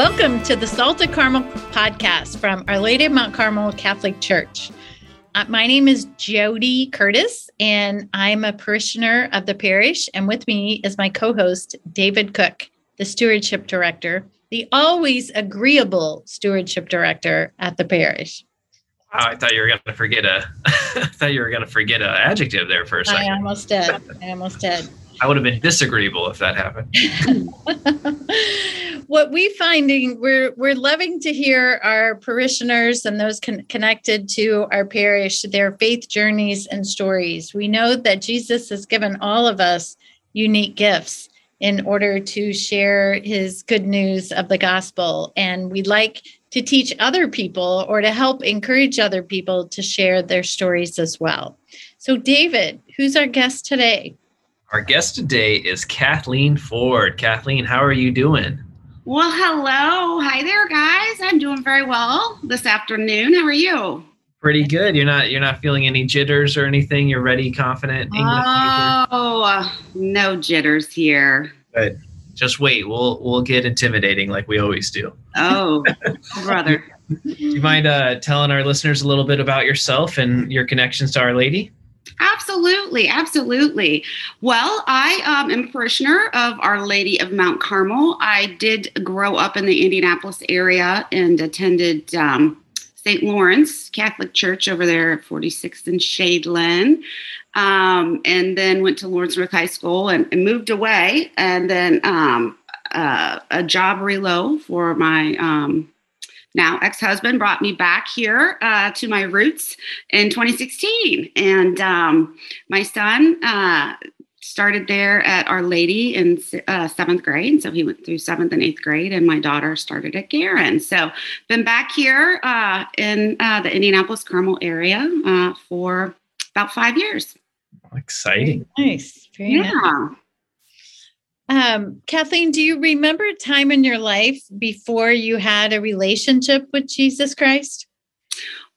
Welcome to the Salt of Carmel podcast from Our Lady of Mount Carmel Catholic Church. Uh, my name is Jody Curtis, and I'm a parishioner of the parish. And with me is my co host, David Cook, the stewardship director, the always agreeable stewardship director at the parish. Wow, I thought you were going to forget a. I thought you were going to forget an adjective there for a second. I almost did. I almost did. I would have been disagreeable if that happened. what we finding we're we're loving to hear our parishioners and those con- connected to our parish their faith journeys and stories. We know that Jesus has given all of us unique gifts in order to share his good news of the gospel and we'd like to teach other people or to help encourage other people to share their stories as well. So David, who's our guest today? Our guest today is Kathleen Ford. Kathleen, how are you doing? Well, hello. Hi there, guys. I'm doing very well this afternoon. How are you? Pretty good. You're not you're not feeling any jitters or anything. You're ready, confident. oh, no jitters here. Good. Just wait. We'll we'll get intimidating like we always do. Oh, brother. do you mind uh, telling our listeners a little bit about yourself and your connections to Our Lady? Absolutely, absolutely. Well, I um, am parishioner of Our Lady of Mount Carmel. I did grow up in the Indianapolis area and attended um, St. Lawrence Catholic Church over there at 46th and Shadeland. Um, and then went to Lawrence North High School and, and moved away. And then um, uh, a job reload for my um, now ex-husband brought me back here uh, to my roots in 2016 and um, my son uh, started there at our lady in uh, seventh grade. So he went through seventh and eighth grade and my daughter started at Guerin so been back here uh, in uh, the indianapolis carmel area uh, for about five years. Exciting. Very nice. Very yeah. nice. Um, Kathleen, do you remember a time in your life before you had a relationship with Jesus Christ?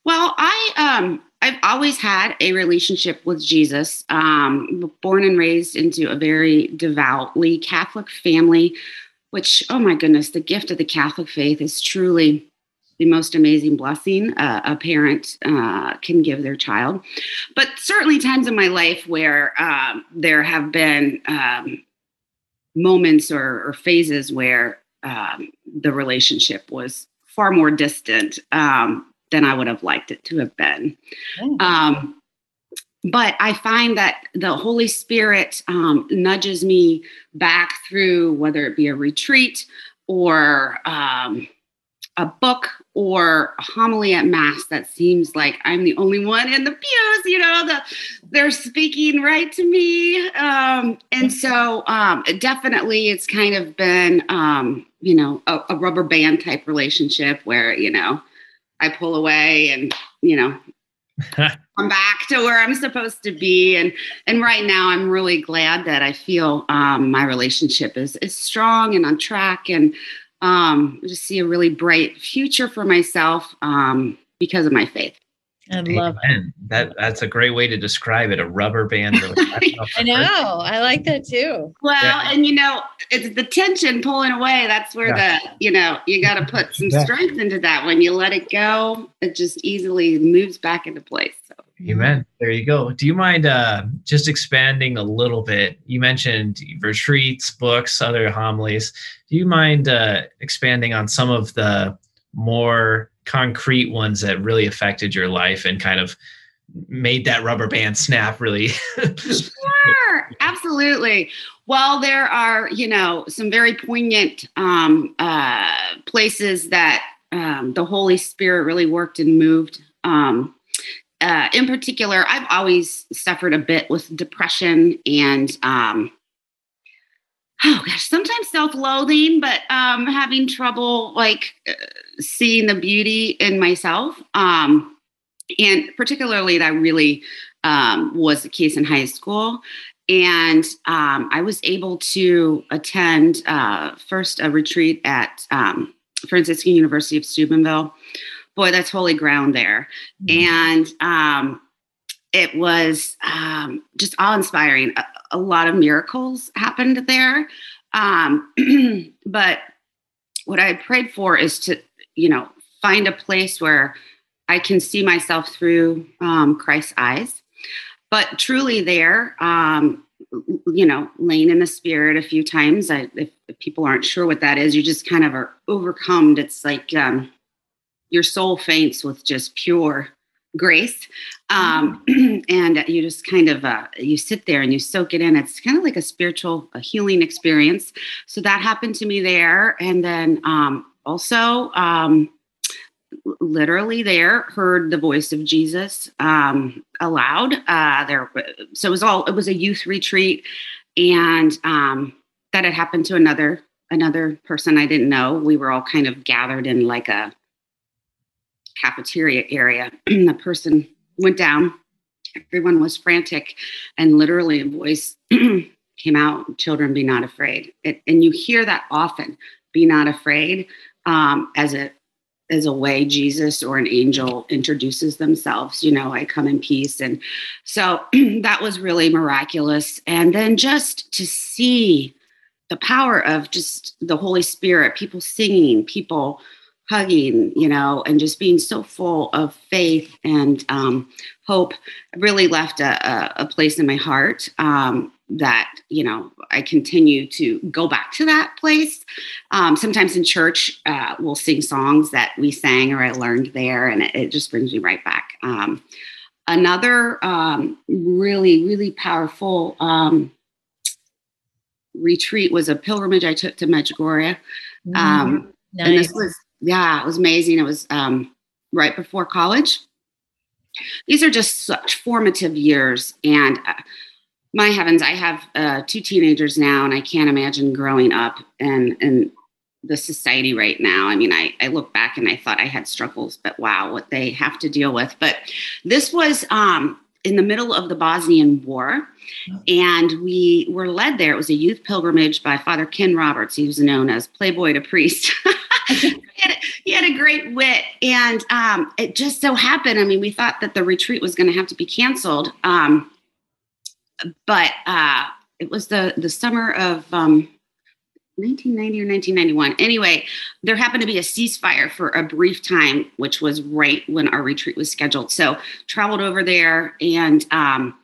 Well, I um I've always had a relationship with Jesus. Um, born and raised into a very devoutly Catholic family, which oh my goodness, the gift of the Catholic faith is truly the most amazing blessing a parent uh, can give their child. But certainly times in my life where um, there have been um, moments or, or phases where um, the relationship was far more distant um, than I would have liked it to have been. Um, but I find that the Holy Spirit um, nudges me back through whether it be a retreat or um, a book or a homily at mass that seems like I'm the only one in the pews, you know, the, they're speaking right to me. Um, and so um, definitely it's kind of been, um, you know, a, a, rubber band type relationship where, you know, I pull away and, you know, come back to where I'm supposed to be. And, and right now I'm really glad that I feel um, my relationship is, is strong and on track. And, um, just see a really bright future for myself um, because of my faith. I love Amen. it. That that's a great way to describe it. A rubber band. I know. I like that too. Well, yeah. and you know, it's the tension pulling away. That's where yeah. the you know you got to put some yeah. strength into that. When you let it go, it just easily moves back into place. So. Amen. There you go. Do you mind uh, just expanding a little bit? You mentioned retreats, books, other homilies. Do you mind uh, expanding on some of the more concrete ones that really affected your life and kind of made that rubber band snap really? sure, absolutely. Well, there are, you know, some very poignant um, uh, places that um, the Holy Spirit really worked and moved. Um, uh, in particular, I've always suffered a bit with depression and, um, oh gosh, sometimes self-loathing, but um, having trouble like uh, seeing the beauty in myself. Um, and particularly, that really um, was the case in high school. And um, I was able to attend uh, first a retreat at um, Franciscan University of Steubenville boy, that's holy ground there. Mm-hmm. And um, it was um, just awe inspiring. A, a, lot of miracles happened there. Um, but what I prayed for is to, you know, find a place where I can see myself through um, Christ's eyes. But truly, there, um, you know, laying in the spirit a few times. I, if, if, people aren't sure what that is, you just kind of are overcome. It's like um, your soul faints with just pure grace. Um, mm-hmm. and you just kind of uh, you sit there and you soak it in. It's kind of like a spiritual a healing experience. So that happened to me there. And then um, also um, literally there heard the voice of jesus um, aloud uh, there so it was all it was a youth retreat. And um, that had happened to another another person i didn't know. We were all kind of gathered in like a cafeteria area. the person went down. Everyone was frantic, and literally a voice came out Children, be not afraid. It, and you hear that often be not afraid um, as a as a way Jesus or an angel introduces themselves, you know, I come in peace. And so that was really miraculous. And then just to see the power of just the Holy Spirit, people singing, people hugging, you know, and just being so full of faith and um, hope really left a, a, place in my heart um, that, you know, I continue to go back to that place. Um, sometimes in church, uh, we'll sing songs that we sang or I learned there, and it, it just brings me right back. Um, another um, really, really powerful um, retreat was a pilgrimage I took to Medjugorje. Mm, nice. And this was yeah, it was amazing. It was um, right before college. These are just such formative years. And uh, my heavens, I have uh, two teenagers now, and I can't imagine growing up and, and the society right now. I mean, I, I look back and I thought I had struggles, but wow, what they have to deal with. But this was um, in the middle of the Bosnian War, and we were led there. It was a youth pilgrimage by Father Ken Roberts. He was known as Playboy to Priest. had, a great wit, and um, it just so happened. I mean, we thought that the retreat was going to have to be canceled, um, but uh, it was the the summer of um, 1990 or 1991. Anyway, there happened to be a ceasefire for a brief time, which was right when our retreat was scheduled. So traveled over there, and um,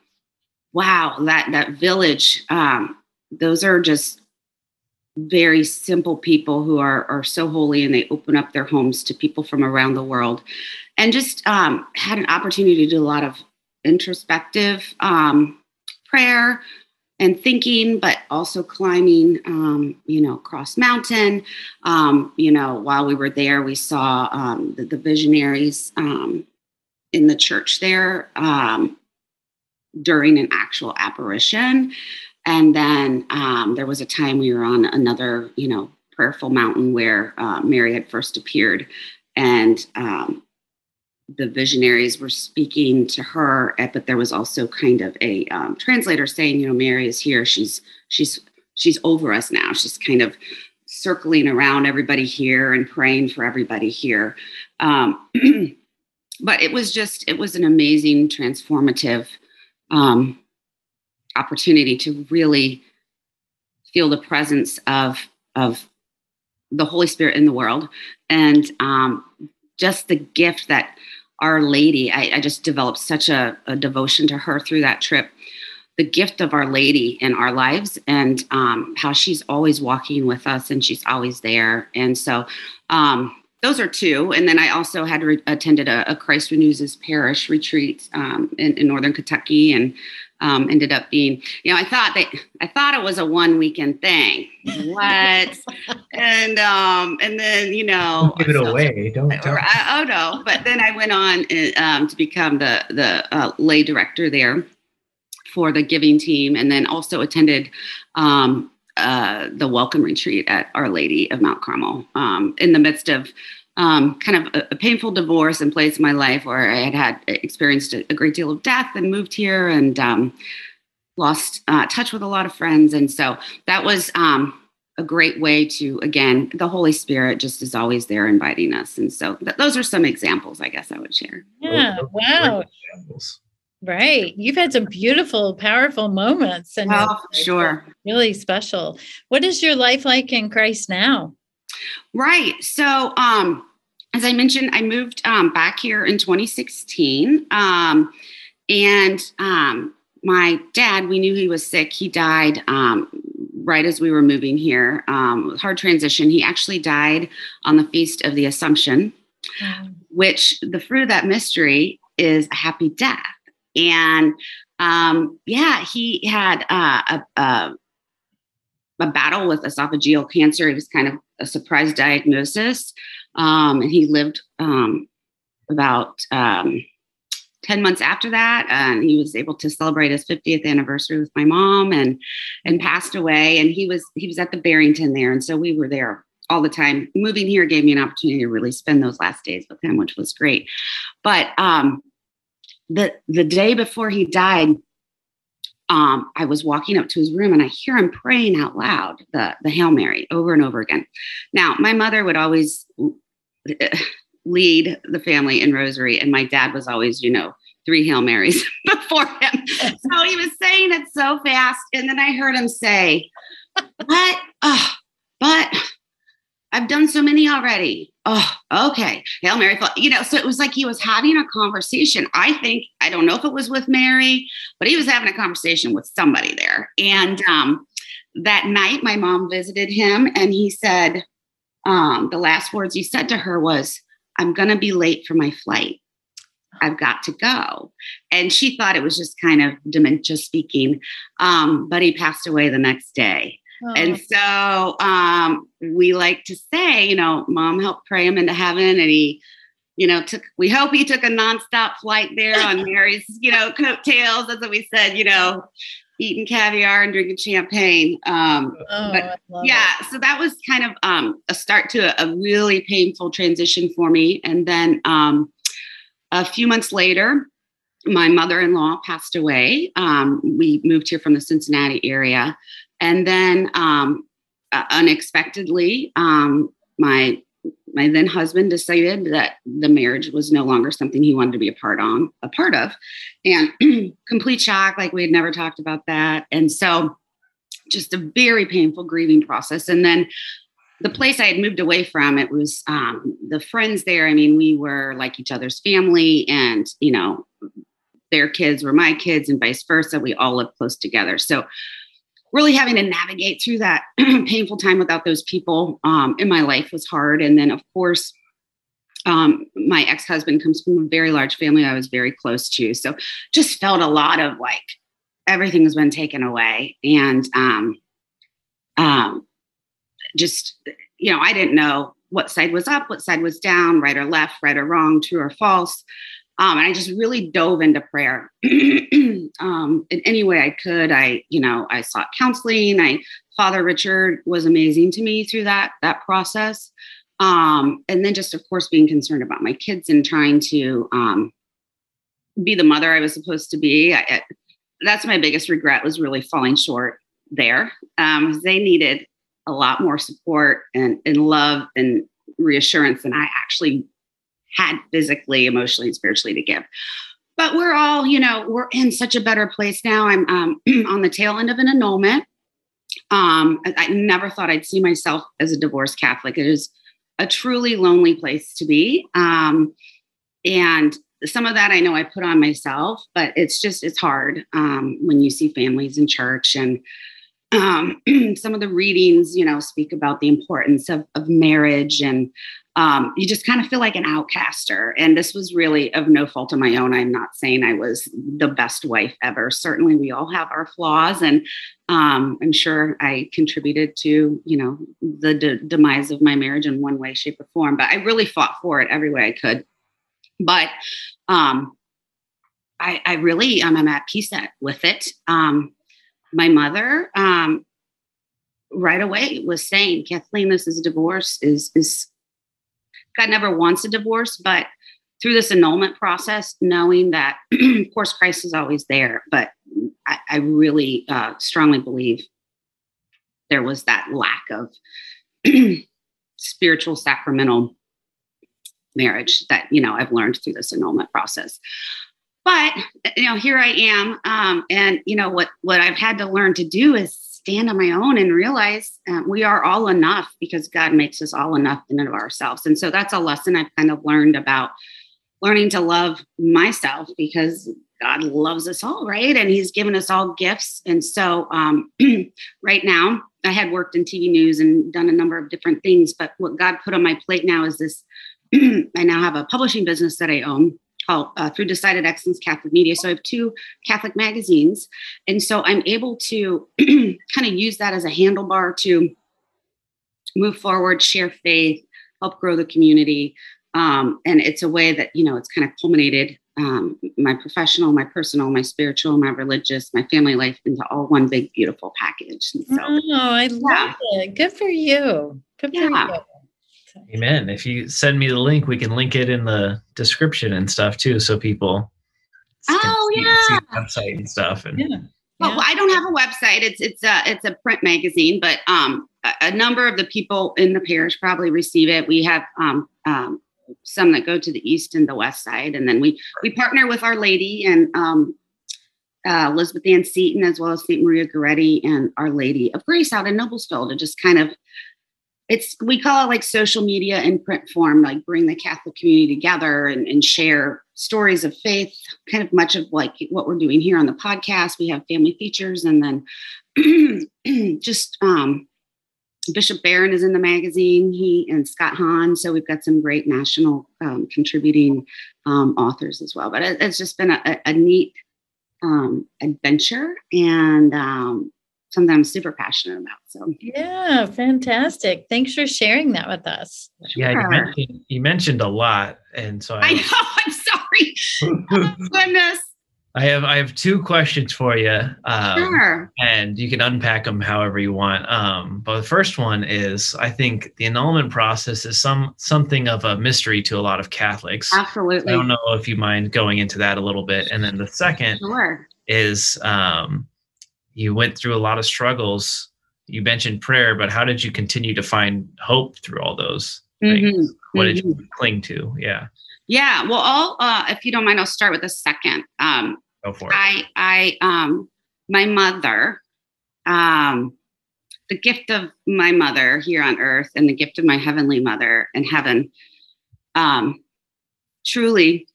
wow, that that village. Um, those are just very simple people who are are so holy and they open up their homes to people from around the world. And just um, had an opportunity to do a lot of introspective um, prayer and thinking but also climbing um, you know cross mountain. Um, you know while we were there we saw um, the, the, visionaries um, in the church there during an actual apparition and then um, there was a time we were on another, you know, prayerful mountain where uh, Mary had first appeared, and um, the visionaries were speaking to her. Eh, but there was also kind of a um, translator saying, you know, Mary is here. She's she's she's over us now. She's kind of circling around everybody here and praying for everybody here. Um, but it was just it was an amazing, transformative um, opportunity to really feel the presence of of the Holy Spirit in the world, and um, just the gift that Our Lady. I, I just developed such a, a, devotion to her through that trip. The gift of Our Lady in our lives, and um, how she's always walking with us, and she's always there. And so, um, those are two. And then I also had re- attended a, a, Christ Renews Parish retreat um, in, in, northern Kentucky, and um, ended up being, you know, I thought that I thought it was a one weekend thing. What? and um, and then you know, don't give it so, away. Don't. don't. I, oh no! But then I went on uh, um, to become the the uh, lay director there for the giving team, and then also attended um, uh, the welcome retreat at Our Lady of Mount Carmel um, in the midst of um, kind of a, a, painful divorce and place in my life where I had had experienced a, a great deal of death and moved here and um, lost uh, touch with a lot of friends. And so that was um, a great way to, again, the Holy Spirit just is always there inviting us. And so th- those are some examples, I guess I would share. Yeah. Wow. Right. You've had some beautiful, powerful moments. And oh, sure. Really special. What is your life like in Christ now? Right. So, um, as I mentioned, I moved um, back here in 2016. Um, and um, my dad, we knew he was sick. He died um, right as we were moving here. Um, hard transition. He actually died on the Feast of the Assumption, mm. which the fruit of that mystery is a happy death. And um, yeah, he had uh, a, a, a battle with esophageal cancer. It was kind of a surprise diagnosis. Um, and he lived um, about um, 10 months after that. And he was able to celebrate his 50th anniversary with my mom and and passed away. And he was he was at the Barrington there. And so we were there all the time. Moving here gave me an opportunity to really spend those last days with him, which was great. But um the the day before he died, um, I was walking up to his room and I hear him praying out loud the, the Hail Mary over and over again. Now, my mother would always lead the family in rosary, and my dad was always, you know, three Hail Marys before him. So he was saying it so fast. And then I heard him say? Oh, but I've done so many already. Oh, okay. Hail Mary. You know, so it was like he was having a conversation. I think, I don't know if it was with Mary, but he was having a conversation with somebody there. And um, that night, my mom visited him and he said, um, the last words he said to her was, I'm going to be late for my flight. I've got to go. And she thought it was just kind of dementia speaking. Um, but he passed away the next day. Oh. And so um, we like to say, you know, mom helped pray him into heaven and he, you know, took, we hope he took a nonstop flight there on Mary's, you know, coattails. That's what we said, you know, eating caviar and drinking champagne. Um, oh, but yeah, it. so that was kind of um, a start to a, a, really painful transition for me. And then um, a few months later, my mother-in-law passed away. Um, we moved here from the Cincinnati area, and then um, uh, unexpectedly, um, my my then husband decided that the marriage was no longer something he wanted to be a part on a part of, and complete shock, like we had never talked about that, and so just a very painful grieving process. And then the place I had moved away from, it was um, the friends there. I mean, we were like each other's family, and you know, their kids were my kids, and vice versa. We all lived close together, so really having to navigate through that painful time without those people um, in my life was hard. And then, of course, um, my ex husband comes from a very large family I was very close to. So just felt a lot of like everything has been taken away. And um, um, just, you know, I didn't know what side was up, what side was down, right or left, right or wrong, true or false. Um, and I just really dove into prayer um, in any way I could. I, you know, I sought counseling. I, Father Richard was amazing to me through that that process. Um, and then just, of course, being concerned about my kids and trying to um, be the mother I was supposed to be. I, that's my biggest regret was really falling short there. Um, they needed a lot more support and, and love and reassurance than I actually had physically, emotionally, and spiritually to give. But we're all, you know, we're in such a better place now. I'm um, on the tail end of an annulment. Um, I, I never thought I'd see myself as a divorced Catholic. It is a truly lonely place to be. Um, and some of that I know I put on myself, but it's just, it's hard um, when you see families in church and um, some of the readings, you know, speak about the importance of, of marriage and um, you just kind of feel like an outcaster. And this was really of no fault of my own. I'm not saying I was the best wife ever. Certainly, we all have our flaws, and um, I'm sure I contributed to you know the de- demise of my marriage in one way, shape, or form. But I really fought for it every way I could. But um, I, I really um, I'm at peace at, with it. Um, my mother um, right away was saying, Kathleen, this is a divorce is is God never wants a divorce, but through this annulment process, knowing that, of course, Christ is always there, but I, I really uh, strongly believe there was that lack of spiritual sacramental marriage that you know I've learned through this annulment process. But you know, here I am, um, and you know what what I've had to learn to do is stand on my own and realize uh, we are all enough because God makes us all enough in and of ourselves. And so that's a lesson I've kind of learned about learning to love myself because God loves us all, right? And He's given us all gifts. And so, um, right now, I had worked in TV news and done a number of different things, but what God put on my plate now is this I now have a publishing business that I own called uh, through Decided Excellence Catholic Media. So I have two Catholic magazines. And so I'm able to kind of use that as a handlebar to move forward, share faith, help grow the community. Um, and it's a way that, you know, it's kind of culminated um, my professional, my personal, my spiritual, my religious, my family life into all one big, beautiful package. And so, oh, I love yeah. it. Good for you. Good for you. Amen. If you send me the link, we can link it in the description and stuff too, so people. Oh see, yeah. See website and stuff. And yeah. Well, yeah. I don't have a website. It's it's a it's a print magazine, but um, a, a, number of the people in the parish probably receive it. We have um, um, some that go to the east and the west side, and then we we partner with Our Lady and um, uh, Elizabeth Ann Seton as well as Saint Maria Goretti and Our Lady of Grace out in Noblesville to just kind of it's we call it like social media in print form like bring the catholic community together and, and, share stories of faith kind of much of like what we're doing here on the podcast. We have family features and then just um, bishop barron is in the magazine. He and scott hahn. So we've got some great national um, contributing um, authors as well. But it, it's just been a, a neat um, adventure and um, something I'm super passionate about. So yeah, fantastic. Thanks for sharing that with us. Yeah, you mentioned, you mentioned a lot, and so I, I know. I'm sorry. oh, goodness. I have I have two questions for you. Um, sure. And you can unpack them however you want. Um, but the first one is I think the annulment process is some something of a mystery to a lot of Catholics. Absolutely. I don't know if you mind going into that a little bit. And then the second sure. is um, you went through a lot of struggles. You mentioned prayer, but how did you continue to find hope through all those things? Mm-hmm. What mm-hmm. did you mm-hmm. cling to? Yeah. Yeah. Well, I'll, uh, if you don't mind, I'll start with a second. Um, Go for it. I, I, um, my mother, um, the gift of my mother here on earth and the gift of my heavenly mother in heaven, um, truly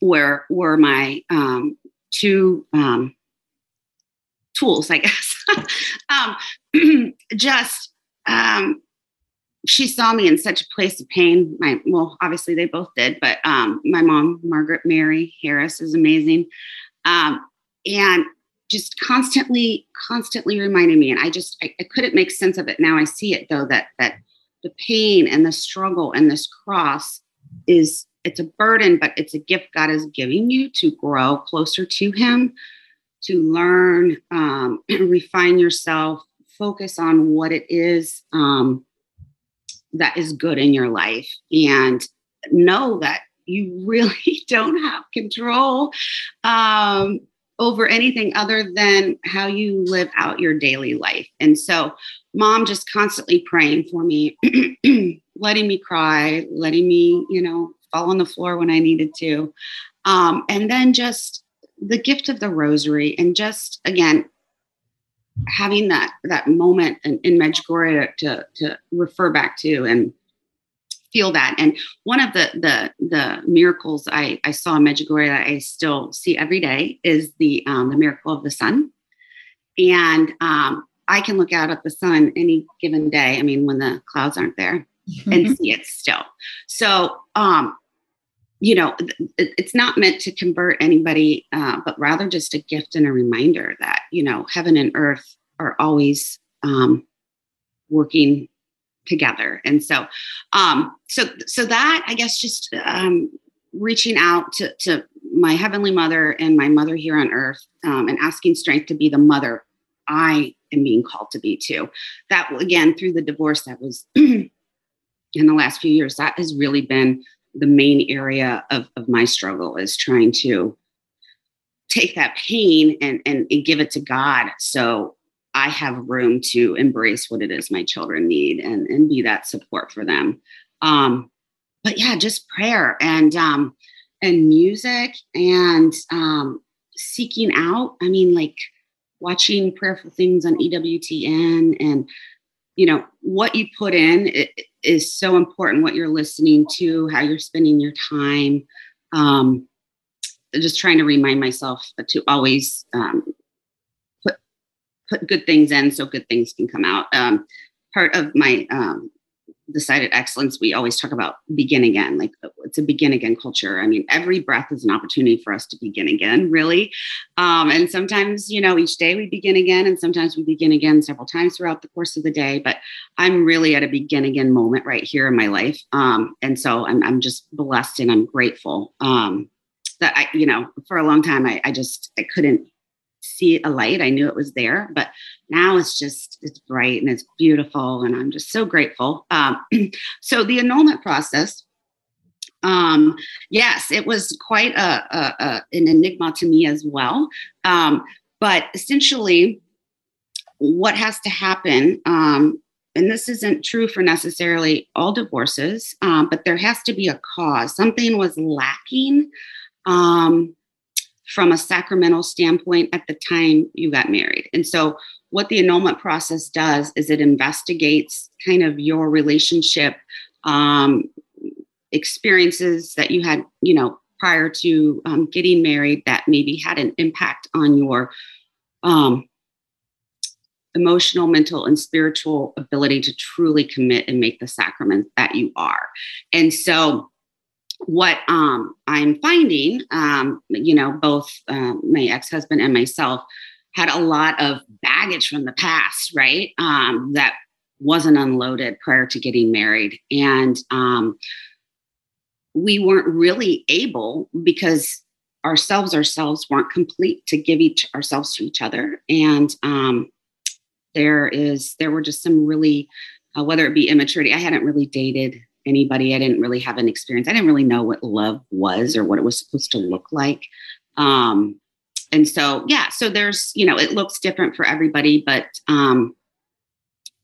were, were my, um, two, um, tools, I guess. um, just um, she saw me in such a place of pain. My well, obviously they both did, but um, my mom, Margaret Mary Harris, is amazing, um, and just constantly, constantly reminding me. And I just I, I couldn't make sense of it. Now I see it though that that the pain and the struggle and this cross is it's a burden, but it's a gift God is giving you to grow closer to Him to learn, um, refine yourself, focus on what it is um, that is good in your life, and know that you really don't have control um, over anything other than how you live out your daily life. And so, mom just constantly praying for me, letting me cry, letting me, you know, fall on the floor when I needed to. Um, and then just the gift of the rosary and just again having that that moment in, in Medjugorje to, to refer back to and feel that. And one of the the the miracles I, I saw in Medjugorje that I still see every day is the um, the miracle of the sun. And um, I can look out at the sun any given day. I mean, when the clouds aren't there, and see it still. So um, you know, it's not meant to convert anybody, uh, but rather just a gift and a reminder that, you know, heaven and earth are always um, working together. And so, um, so, so that I guess just um, reaching out to, to my heavenly mother and my mother here on earth um, and asking strength to be the mother I am being called to be too. That again, through the divorce that was in the last few years, that has really been the main area of, of my struggle is trying to take that pain and, and, and give it to God. So I have room to embrace what it is my children need and, and be that support for them. Um, but yeah, just prayer and um, and music and um, seeking out. I mean, like watching prayerful things on EWTN and you know what you put in is so important what you're listening to how you're spending your time. Um, just trying to remind myself to always um, put put good things in so good things can come out. Um, part of my um, decided excellence, we always talk about begin again. Like it's a begin again culture. I mean, every breath is an opportunity for us to begin again, really. Um, and sometimes, you know, each day we begin again, and sometimes we begin again several times throughout the course of the day. But I'm really at a begin again moment right here in my life. Um, and so I'm, I'm just blessed and I'm grateful um, that I, you know, for a long time, I, I just, I couldn't see a light. I knew it was there, but now it's just it's bright and it's beautiful, and I'm just so grateful. Um, so the annulment process, um, yes, it was quite a, a, a, an enigma to me as well. Um, but essentially, what has to happen? Um, and this isn't true for necessarily all divorces, um, but there has to be a cause. Something was lacking. Um, from a sacramental standpoint at the time you got married. And so, what the annulment process does is it investigates kind of your relationship um, experiences that you had, you know, prior to um, getting married that maybe had an impact on your um, emotional, mental, and spiritual ability to truly commit and make the sacrament that you are. And so, what um, I'm finding, um, you know, both um, my ex husband and myself had a lot of baggage from the past, right? Um, that wasn't unloaded prior to getting married. And um, we weren't really able because ourselves ourselves weren't complete to give each ourselves to each other and um, there is there were just some really uh, whether it be immaturity i hadn't really dated anybody. I didn't really have an experience. I didn't really know what love was or what it was supposed to look like. Um, and so, yeah, so there's, you know, it looks different for everybody, but um,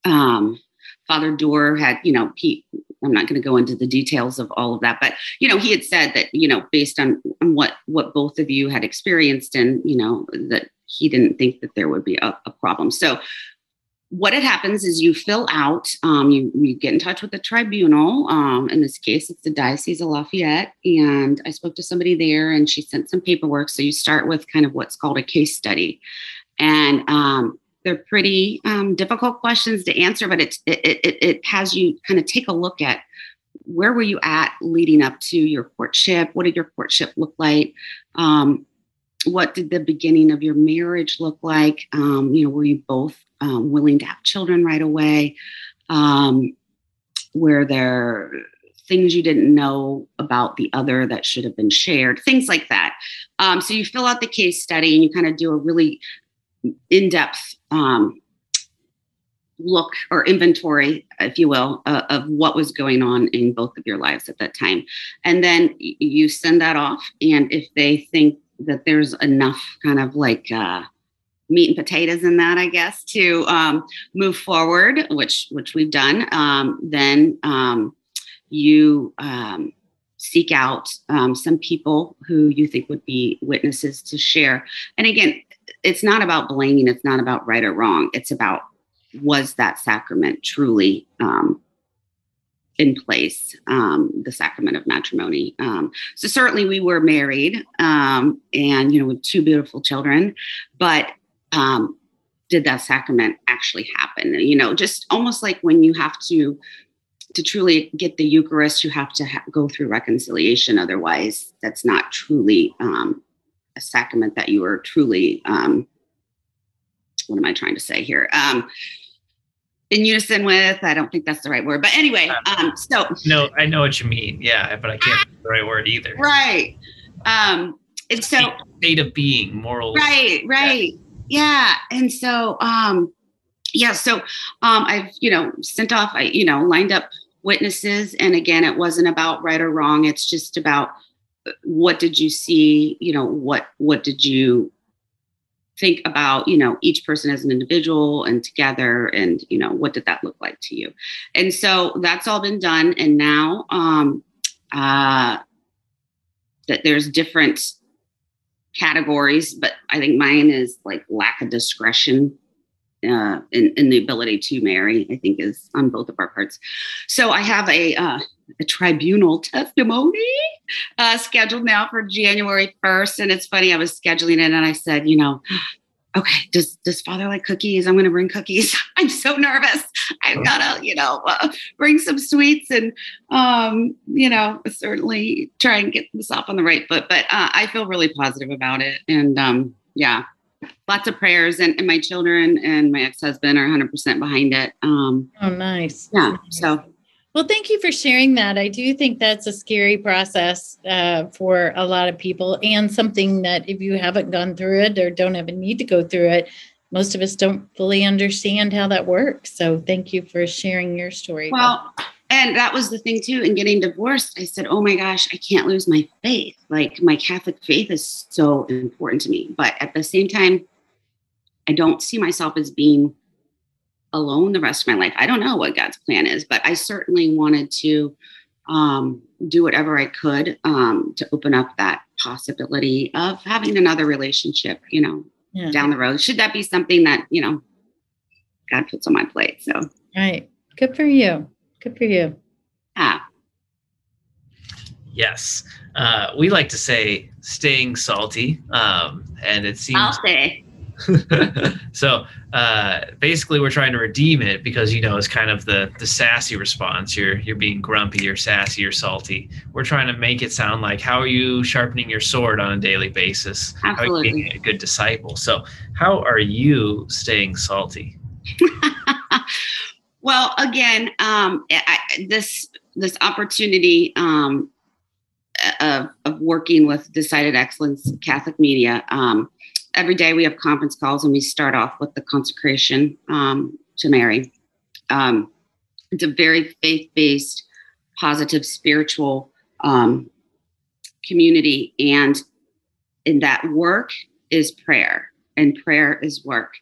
um, Father Doerr had, you know, he, I'm not going to go into the details of all of that, but you know, he had said that, you know, based on, what what both of you had experienced, and you know, that he didn't think that there would be a, a problem. So what it happens is you fill out, um, you, you get in touch with the tribunal. Um, in this case, it's the Diocese of Lafayette. And I spoke to somebody there and she sent some paperwork. So you start with kind of what's called a case study. And um, they're pretty um, difficult questions to answer, but it, it, it, it has you kind of take a look at where were you at leading up to your courtship? What did your courtship look like? Um, what did the beginning of your marriage look like? Um, you know, were you both um, willing to have children right away? Um, were there things you didn't know about the other that should have been shared? Things like that. Um, so you fill out the case study and you kind of do a really in depth um, look or inventory, if you will, uh, of what was going on in both of your lives at that time. And then you send that off. And if they think that there's enough kind of like uh, meat and potatoes in that, I guess, to um, move forward, which which we've done. Um, then um, you um, seek out um, some people who you think would be witnesses to share. And again, it's not about blaming. It's not about right or wrong. It's about was that sacrament truly um, in place um, the sacrament of matrimony. Um, so certainly we were married, um, and you know with two beautiful children, but um, did that sacrament actually happen? You know, just almost like when you have to to truly get the Eucharist, you have to ha- go through reconciliation. Otherwise, that's not truly um, a sacrament that you are truly. Um, what am I trying to say here? in unison with. I don't think that's the right word, but anyway. Um, so no, I know what you mean. Yeah, but I can't the right word either. Right. Um, and so state, state of being, moral. Right. Right. Yeah. And so, um, yeah. So, um, I've you know sent off. I you know lined up witnesses, and again, it wasn't about right or wrong. It's just about uh, what did you see. You know what what did you think about you know each person as an individual and together and you know what did that look like to you and so that's all been done and now um uh that there's different categories, but I think mine is like lack of discretion uh, in, the ability to marry, I think is on both of our parts. So I have a, uh, a tribunal testimony uh, scheduled now for January 1st. And it's funny, I was scheduling it and I said, you know, okay, does does father like cookies? I'm going to bring cookies. I'm so nervous. I've got to, you know, uh, bring some sweets and, um, you know, certainly try and get this off on the right foot. But uh, I feel really positive about it. And um, yeah, lots of prayers. And, and my children and my ex husband are 100% behind it. Um, oh, nice. Yeah. So well, thank you for sharing that. I do think that's a scary process uh, for a lot of people, and something that if you haven't gone through it or don't have a need to go through it, most of us don't fully understand how that works. So, thank you for sharing your story. Well, and that was the thing too. In getting divorced, I said, "Oh my gosh, I can't lose my faith. Like my Catholic faith is so important to me." But at the same time, I don't see myself as being alone the rest of my life. I don't know what God's plan is, but I certainly wanted to um, do whatever I could um, to open up that possibility of having another relationship, you know, yeah. down the road. Should that be something that, you know, God puts on my plate? So, right. Good for you. Good for you. Yeah. Yes. Uh, we like to say staying salty. Um, and it seems. I'll say. so uh, basically, we're trying to redeem it because you know it's kind of the the sassy response. You're you're being grumpy, you're sassy, you're salty. We're trying to make it sound like how are you sharpening your sword on a daily basis? Absolutely. How are you being a good disciple? So how are you staying salty? well, again, um, I, this this opportunity um, of, of working with Decided Excellence Catholic Media. Um, every day we have conference calls and we start off with the consecration um, to Mary. Um, it's a very faith based, positive, spiritual um, community. And in that work is prayer, and prayer is work.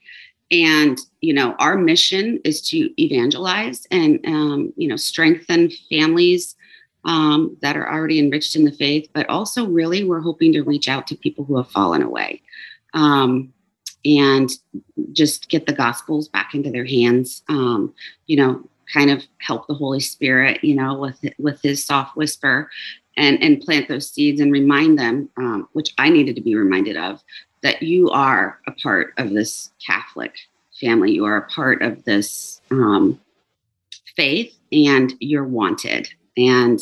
And, you know, our mission is to evangelize and, um, you know, strengthen families um, that are already enriched in the faith, but also really we're hoping to reach out to people who have fallen away um, and just get the gospels back into their hands. Um, you know, kind of help the Holy Spirit, you know, with with His soft whisper, and and plant those seeds and remind them, um, which I needed to be reminded of, that you are a part of this Catholic family. You are a part of this um, faith, and you're wanted. And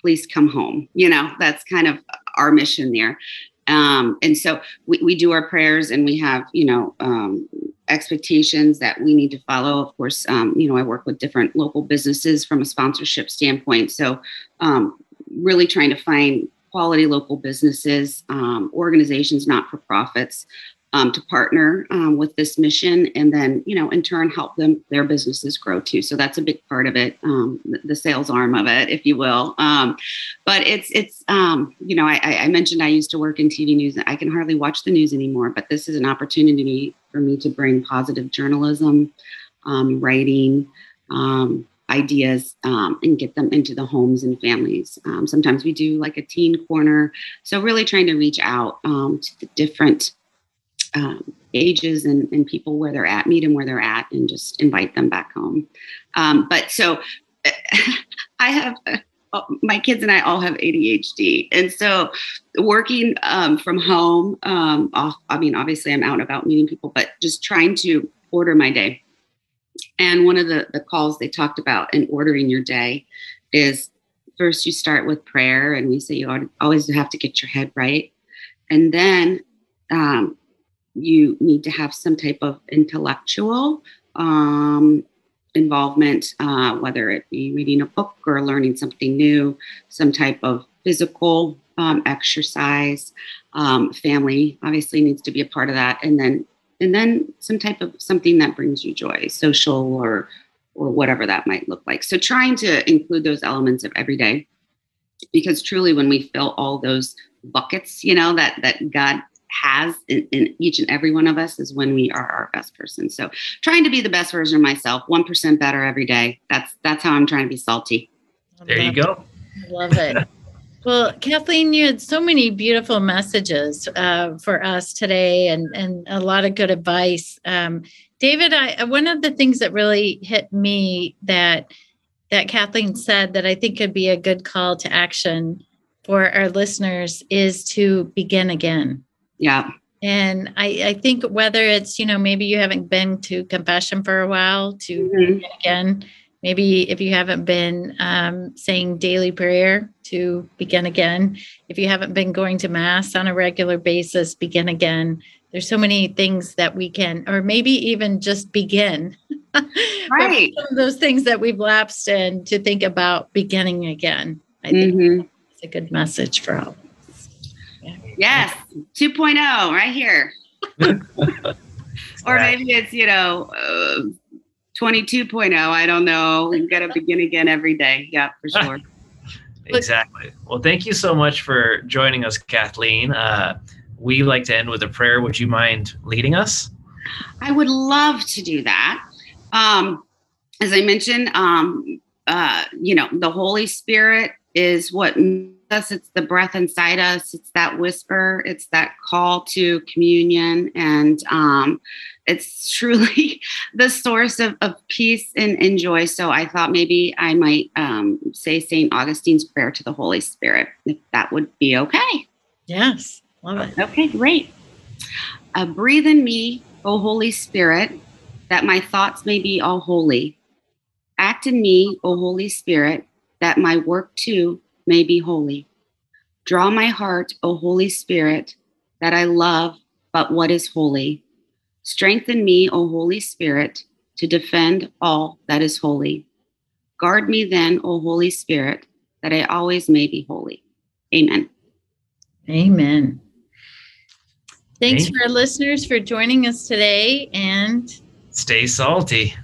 please come home. You know, that's kind of our mission there. Um, and so we, we do our prayers and we have, you know, um, expectations that we need to follow. Of course, um, you know, I work with different local businesses from a sponsorship standpoint. So um, really trying to find quality local businesses, um, organizations, not for profits um, to partner um, with this mission and then you know in turn help them their businesses grow too so that's a big part of it um, the, sales arm of it if you will um, but it's it's um, you know I, I, mentioned i used to work in tv news i can hardly watch the news anymore but this is an opportunity for me to bring positive journalism um, writing ideas um, and get them into the homes and families. Um, sometimes we do like a teen corner. So, really trying to reach out um, to the different um, ages and, and people where they're at, meet them where they're at, and just invite them back home. Um, but so I have uh, my kids and I all have ADHD, and so working um, from home. Um, off, I mean, obviously, I'm out and about meeting people, but just trying to order my day. And one of the, the calls they talked about in ordering your day is first you start with prayer, and we say you always have to get your head right, and then um, you need to have some type of intellectual um, involvement, uh, whether it be reading a book or learning something new, some type of physical um, exercise. Um, family obviously needs to be a part of that, and then and then some type of something that brings you joy, social or or whatever that might look like. So trying to include those elements of every day, because truly, when we fill all those buckets, you know that that God has in, in, each and every one of us is when we are our best person. So trying to be the best version of myself, 1% better every day. That's, that's how I'm trying to be salty. There you go. Love it. Well, Kathleen, you had so many beautiful messages uh, for us today and, and a lot of good advice. Um, David, I, one of the things that really hit me that that Kathleen said that I think could be a good call to action for our listeners is to begin again. Yeah. And I, I think whether it's, you know, maybe you haven't been to confession for a while to mm-hmm. again, maybe if you haven't been um, saying daily prayer to begin again, if you haven't been going to mass on a regular basis, begin again. There's so many things that we can, or maybe even just begin. right. Some of those things that we've lapsed in to think about beginning again. I think mm-hmm. it's a good message for all. Yes, 2.0 right here. or maybe it's, you know, uh, 22.0. I don't know. You've got to begin again every day. Yeah, for sure. exactly. Well, thank you so much for joining us, Kathleen. Uh, we like to end with a prayer. Would you mind leading us? I would love to do that. Um, as I mentioned, um, uh, you know, the Holy Spirit is what us it's the breath inside us it's that whisper it's that call to communion and um, it's truly the source of, of peace and, and, joy. So i thought maybe i might um, say st augustine's prayer to the holy spirit if that would be okay. Yes love it. Okay great. Uh, breathe in me o holy spirit that my thoughts may be all holy. Act in me o holy spirit that my work too may be holy. Draw my heart, O Holy Spirit, that I love but what is holy. Strengthen me, O Holy Spirit, to defend all that is holy. Guard me then, O Holy Spirit, that I always may be holy. Amen. Amen. Thanks Amen. for our listeners for joining us today and stay salty.